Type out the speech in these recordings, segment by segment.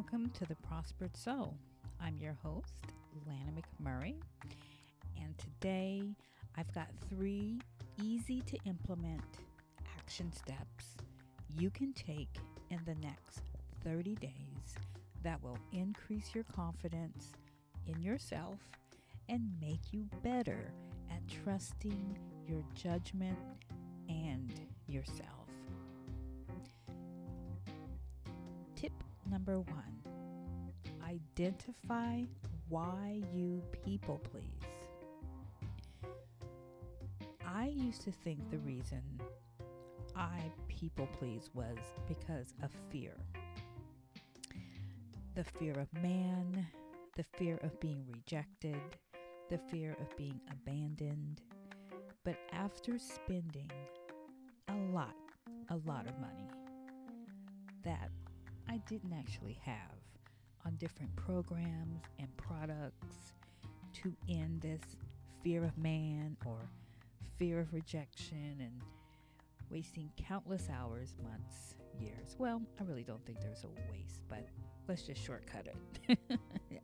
welcome to the Prospered Soul. I'm your host, Lana McMurray, and today I've got three easy to implement action steps you can take in the next 30 days that will increase your confidence in yourself and make you better at trusting your judgment and yourself. Tip number one identify why you people please. I used to think the reason I people please was because of fear the fear of man, the fear of being rejected, the fear of being abandoned. But after spending a lot, a lot of money that I didn't actually have on different programs and products to end this fear of man or fear of rejection and wasting countless hours, months, years. Well, I really don't think there's a waste, but let's just shortcut it.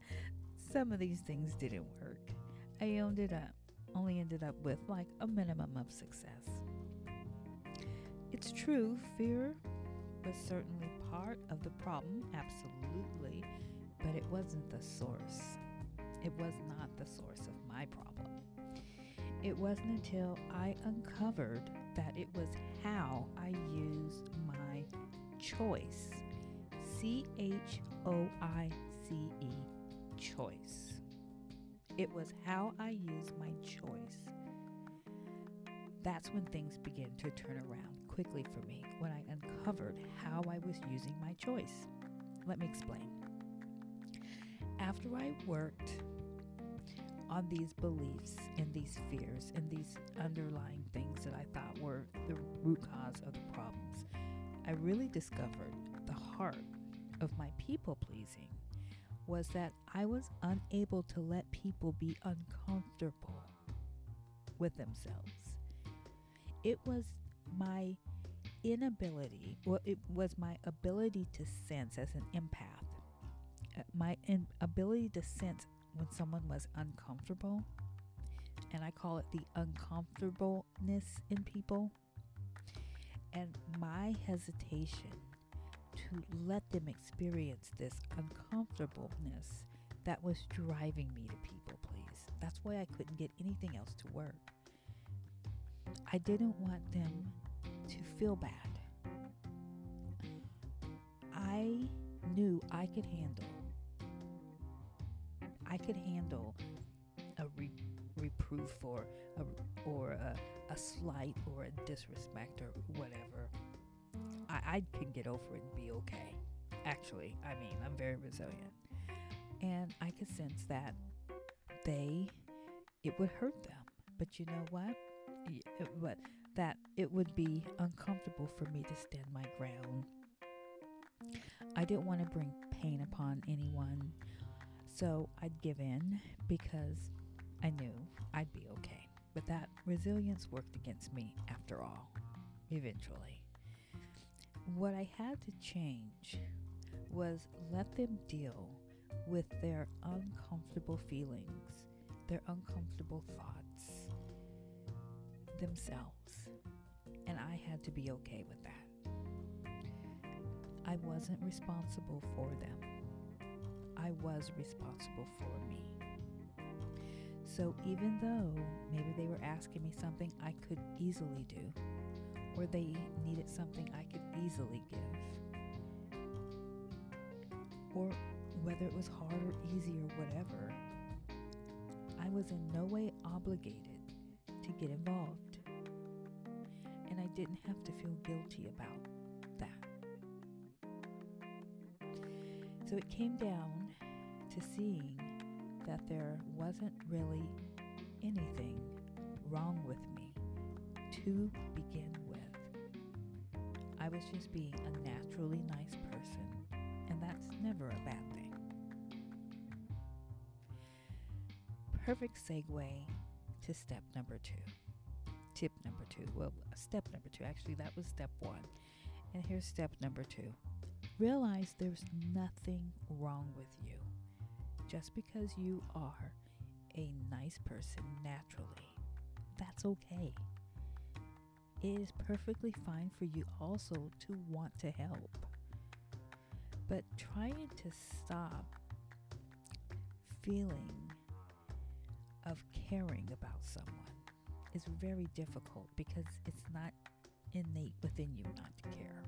Some of these things didn't work. I ended up only ended up with like a minimum of success. It's true, fear was certainly part of the problem, absolutely, but it wasn't the source. It was not the source of my problem. It wasn't until I uncovered that it was how I used my choice C H O I C E, choice. It was how I used my choice. That's when things began to turn around quickly for me, when I uncovered how I was using my choice. Let me explain. After I worked on these beliefs and these fears and these underlying things that I thought were the root cause of the problems, I really discovered the heart of my people pleasing was that I was unable to let people be uncomfortable with themselves. It was my inability, well, it was my ability to sense as an empath, uh, my ability to sense when someone was uncomfortable, and I call it the uncomfortableness in people, and my hesitation to let them experience this uncomfortableness that was driving me to people please. That's why I couldn't get anything else to work. I didn't want them to feel bad. I knew I could handle I could handle a re- reproof or a, or a, a slight or a disrespect or whatever I, I can get over it and be okay. Actually, I mean, I'm very resilient. And I could sense that they, it would hurt them. But you know what? It, but that it would be uncomfortable for me to stand my ground. I didn't want to bring pain upon anyone. So I'd give in because I knew I'd be okay. But that resilience worked against me after all, eventually. What I had to change was let them deal with their uncomfortable feelings, their uncomfortable thoughts themselves. And I had to be okay with that. I wasn't responsible for them. I was responsible for me. So even though maybe they were asking me something I could easily do, or they needed something I could easily give, or whether it was hard or easy or whatever, I was in no way obligated to get involved. Didn't have to feel guilty about that. So it came down to seeing that there wasn't really anything wrong with me to begin with. I was just being a naturally nice person, and that's never a bad thing. Perfect segue to step number two. Tip number two. Well, step number two. Actually, that was step one. And here's step number two realize there's nothing wrong with you. Just because you are a nice person naturally, that's okay. It is perfectly fine for you also to want to help. But trying to stop feeling of caring about someone is very difficult because it's not innate within you not to care.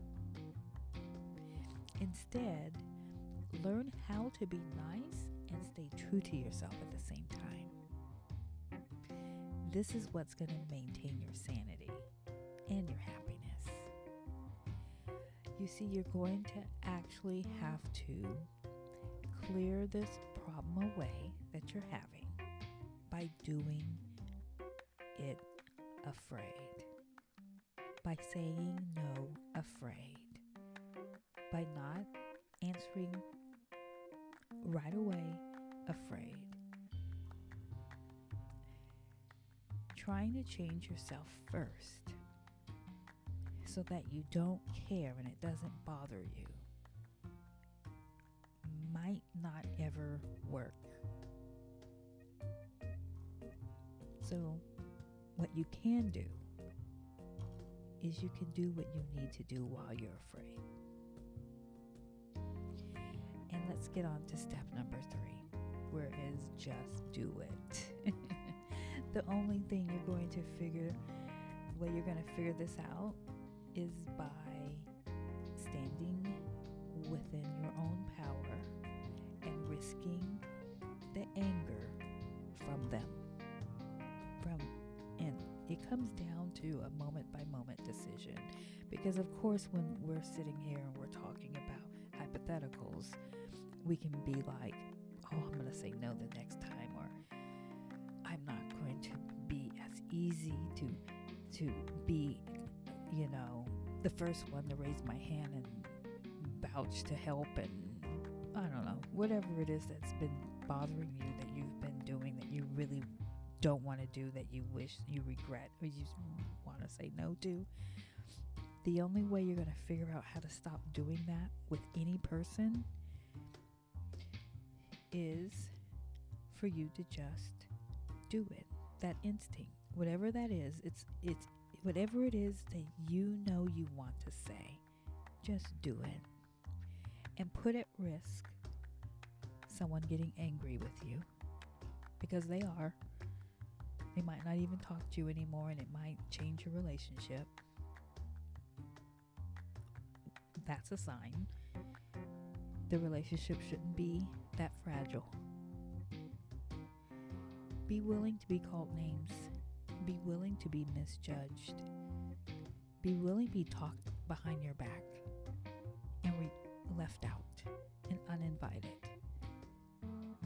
Instead, learn how to be nice and stay true to yourself at the same time. This is what's going to maintain your sanity and your happiness. You see, you're going to actually have to clear this problem away that you're having by doing afraid, by saying no afraid, by not answering right away afraid. Trying to change yourself first so that you don't care and it doesn't bother you might not ever work. You can do is you can do what you need to do while you're afraid. And let's get on to step number three, where is just do it. the only thing you're going to figure, way you're going to figure this out is by standing within your own power and risking the anger comes down to a moment by moment decision. Because of course when we're sitting here and we're talking about hypotheticals, we can be like, "Oh, I'm going to say no the next time," or "I'm not going to be as easy to to be, you know, the first one to raise my hand and vouch to help and I don't know, whatever it is that's been bothering you that you've been doing that you really don't want to do that you wish you regret or you want to say no to. The only way you're going to figure out how to stop doing that with any person is for you to just do it. That instinct, whatever that is, it's it's whatever it is that you know you want to say, just do it. And put at risk someone getting angry with you because they are. They might not even talk to you anymore and it might change your relationship. That's a sign. The relationship shouldn't be that fragile. Be willing to be called names be willing to be misjudged. Be willing to be talked behind your back and re- left out and uninvited.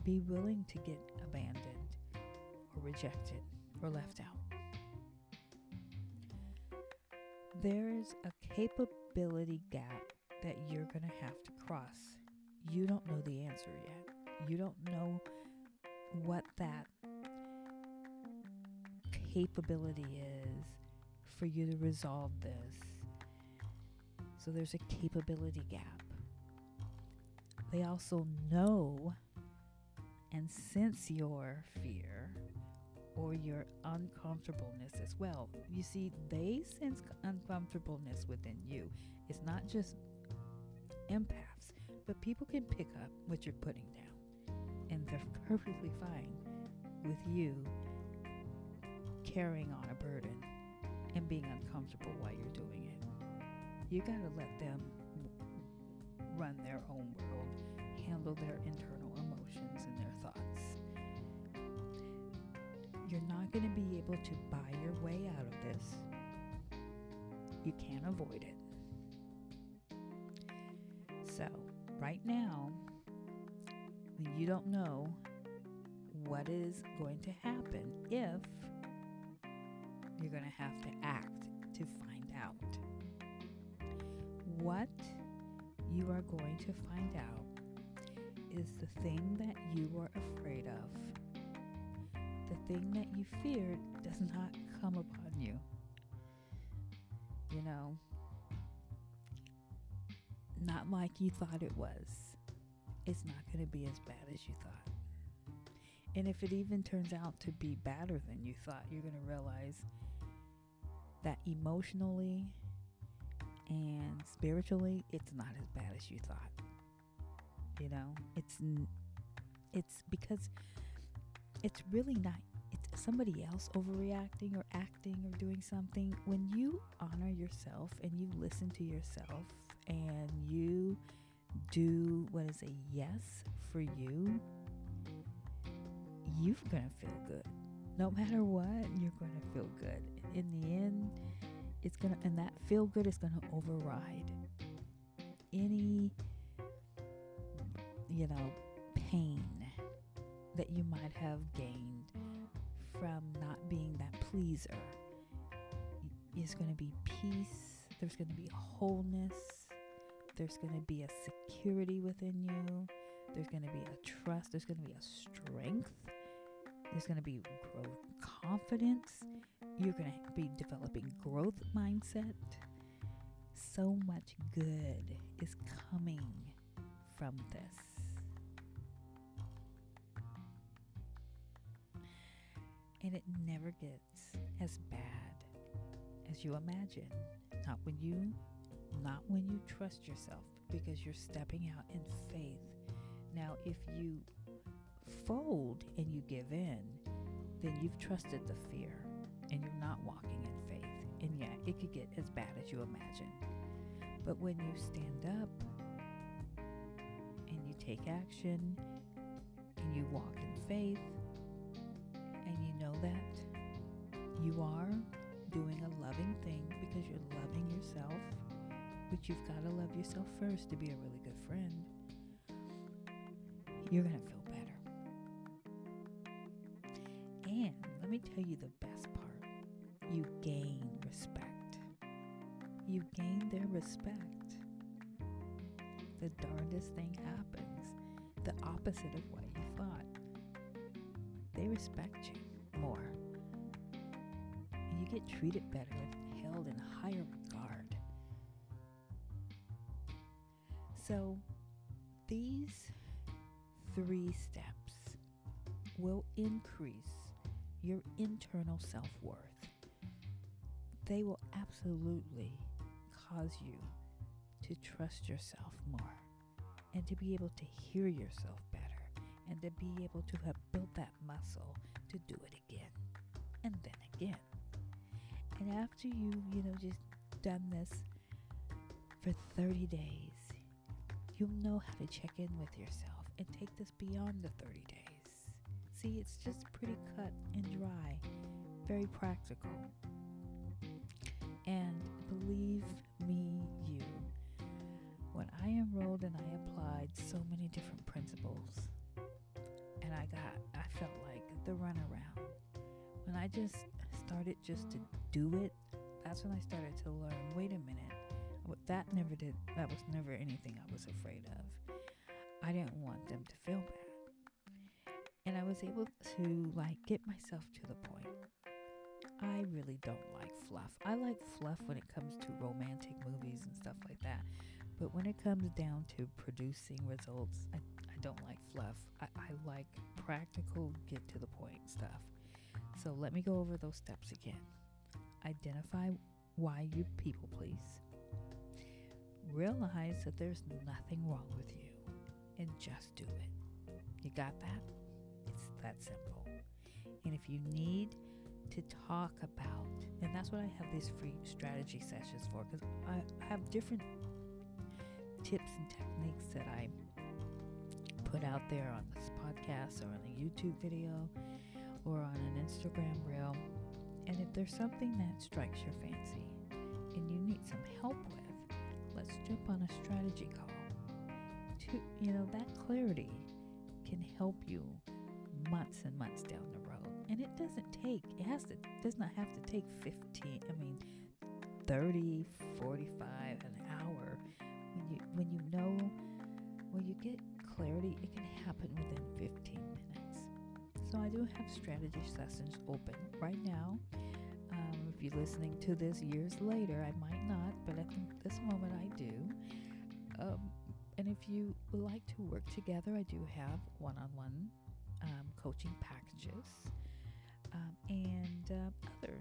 Be willing to get abandoned or rejected or left out. There's a capability gap that you're going to have to cross. You don't know the answer yet. You don't know what that capability is for you to resolve this. So there's a capability gap. They also know and sense your fear or your uncomfortableness as well. You see, they sense uncomfortableness within you. It's not just empaths, but people can pick up what you're putting down. And they're perfectly fine with you carrying on a burden and being uncomfortable while you're doing it. You got to let them run their own world, handle their internal emotions and their thoughts. You're not going to be able to buy your way out of this. You can't avoid it. So, right now, you don't know what is going to happen if you're going to have to act to find out. What you are going to find out is the thing that you are afraid of. The thing that you feared does not come upon you. You know, not like you thought it was. It's not going to be as bad as you thought. And if it even turns out to be better than you thought, you're going to realize that emotionally and spiritually, it's not as bad as you thought. You know, it's it's because it's really not it's somebody else overreacting or acting or doing something. When you honor yourself and you listen to yourself and you do what is a yes for you, you're going to feel good. No matter what, you're going to feel good. In the end, it's going to, and that feel good is going to override any, you know, pain that you might have gained from not being that pleaser. Is going to be peace, there's going to be wholeness, there's going to be a security within you, there's going to be a trust, there's going to be a strength, there's going to be growth, confidence, you're going to be developing growth mindset. So much good is coming from this. And it never gets as bad as you imagine. Not when you not when you trust yourself because you're stepping out in faith. Now, if you fold and you give in, then you've trusted the fear and you're not walking in faith. And yeah, it could get as bad as you imagine. But when you stand up and you take action and you walk in faith, and you know that you are doing a loving thing because you're loving yourself, but you've got to love yourself first to be a really good friend, you're going to feel better. And let me tell you the best part you gain respect. You gain their respect. The darndest thing happens, the opposite of what you thought they respect you more. And you get treated better held in higher regard. So, these three steps will increase your internal self worth. They will absolutely cause you to trust yourself more and to be able to hear yourself and to be able to have built that muscle to do it again and then again. And after you, you know, just done this for 30 days, you'll know how to check in with yourself and take this beyond the 30 days. See, it's just pretty cut and dry, very practical. And believe me, you, when I enrolled and I applied so many different principles, and I got, I felt like the runaround. When I just started just to do it, that's when I started to learn wait a minute, that never did, that was never anything I was afraid of. I didn't want them to feel bad. And I was able to like get myself to the point. I really don't like fluff. I like fluff when it comes to romantic movies and stuff like that. But when it comes down to producing results, I don't like fluff. I, I like practical, get to the point stuff. So let me go over those steps again. Identify why you people please. Realize that there's nothing wrong with you and just do it. You got that? It's that simple. And if you need to talk about, and that's what I have these free strategy sessions for, because I have different tips and techniques that I put out there on this podcast or on a YouTube video or on an Instagram reel. And if there's something that strikes your fancy and you need some help with, let's jump on a strategy call. To you know, that clarity can help you months and months down the road. And it doesn't take, it has to does not have to take 15, I mean 30, 45, an hour when you when you know when you get clarity, it can happen within 15 minutes. So I do have strategy sessions open right now. Um, if you're listening to this years later, I might not, but at this moment I do. Um, and if you would like to work together, I do have one on one coaching packages um, and uh, other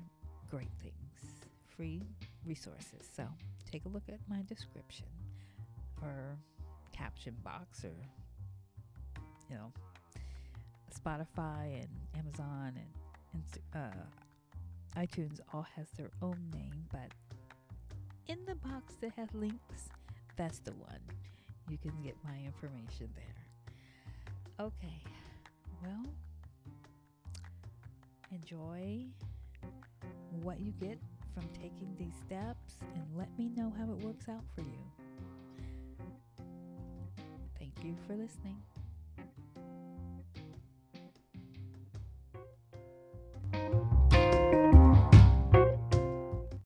great things, free resources. So take a look at my description or caption box or, you know, Spotify and Amazon and, and uh, iTunes all has their own name, but in the box that has links, that's the one. You can get my information there. Okay, well, enjoy what you get from taking these steps and let me know how it works out for you. Thank you for listening. thank you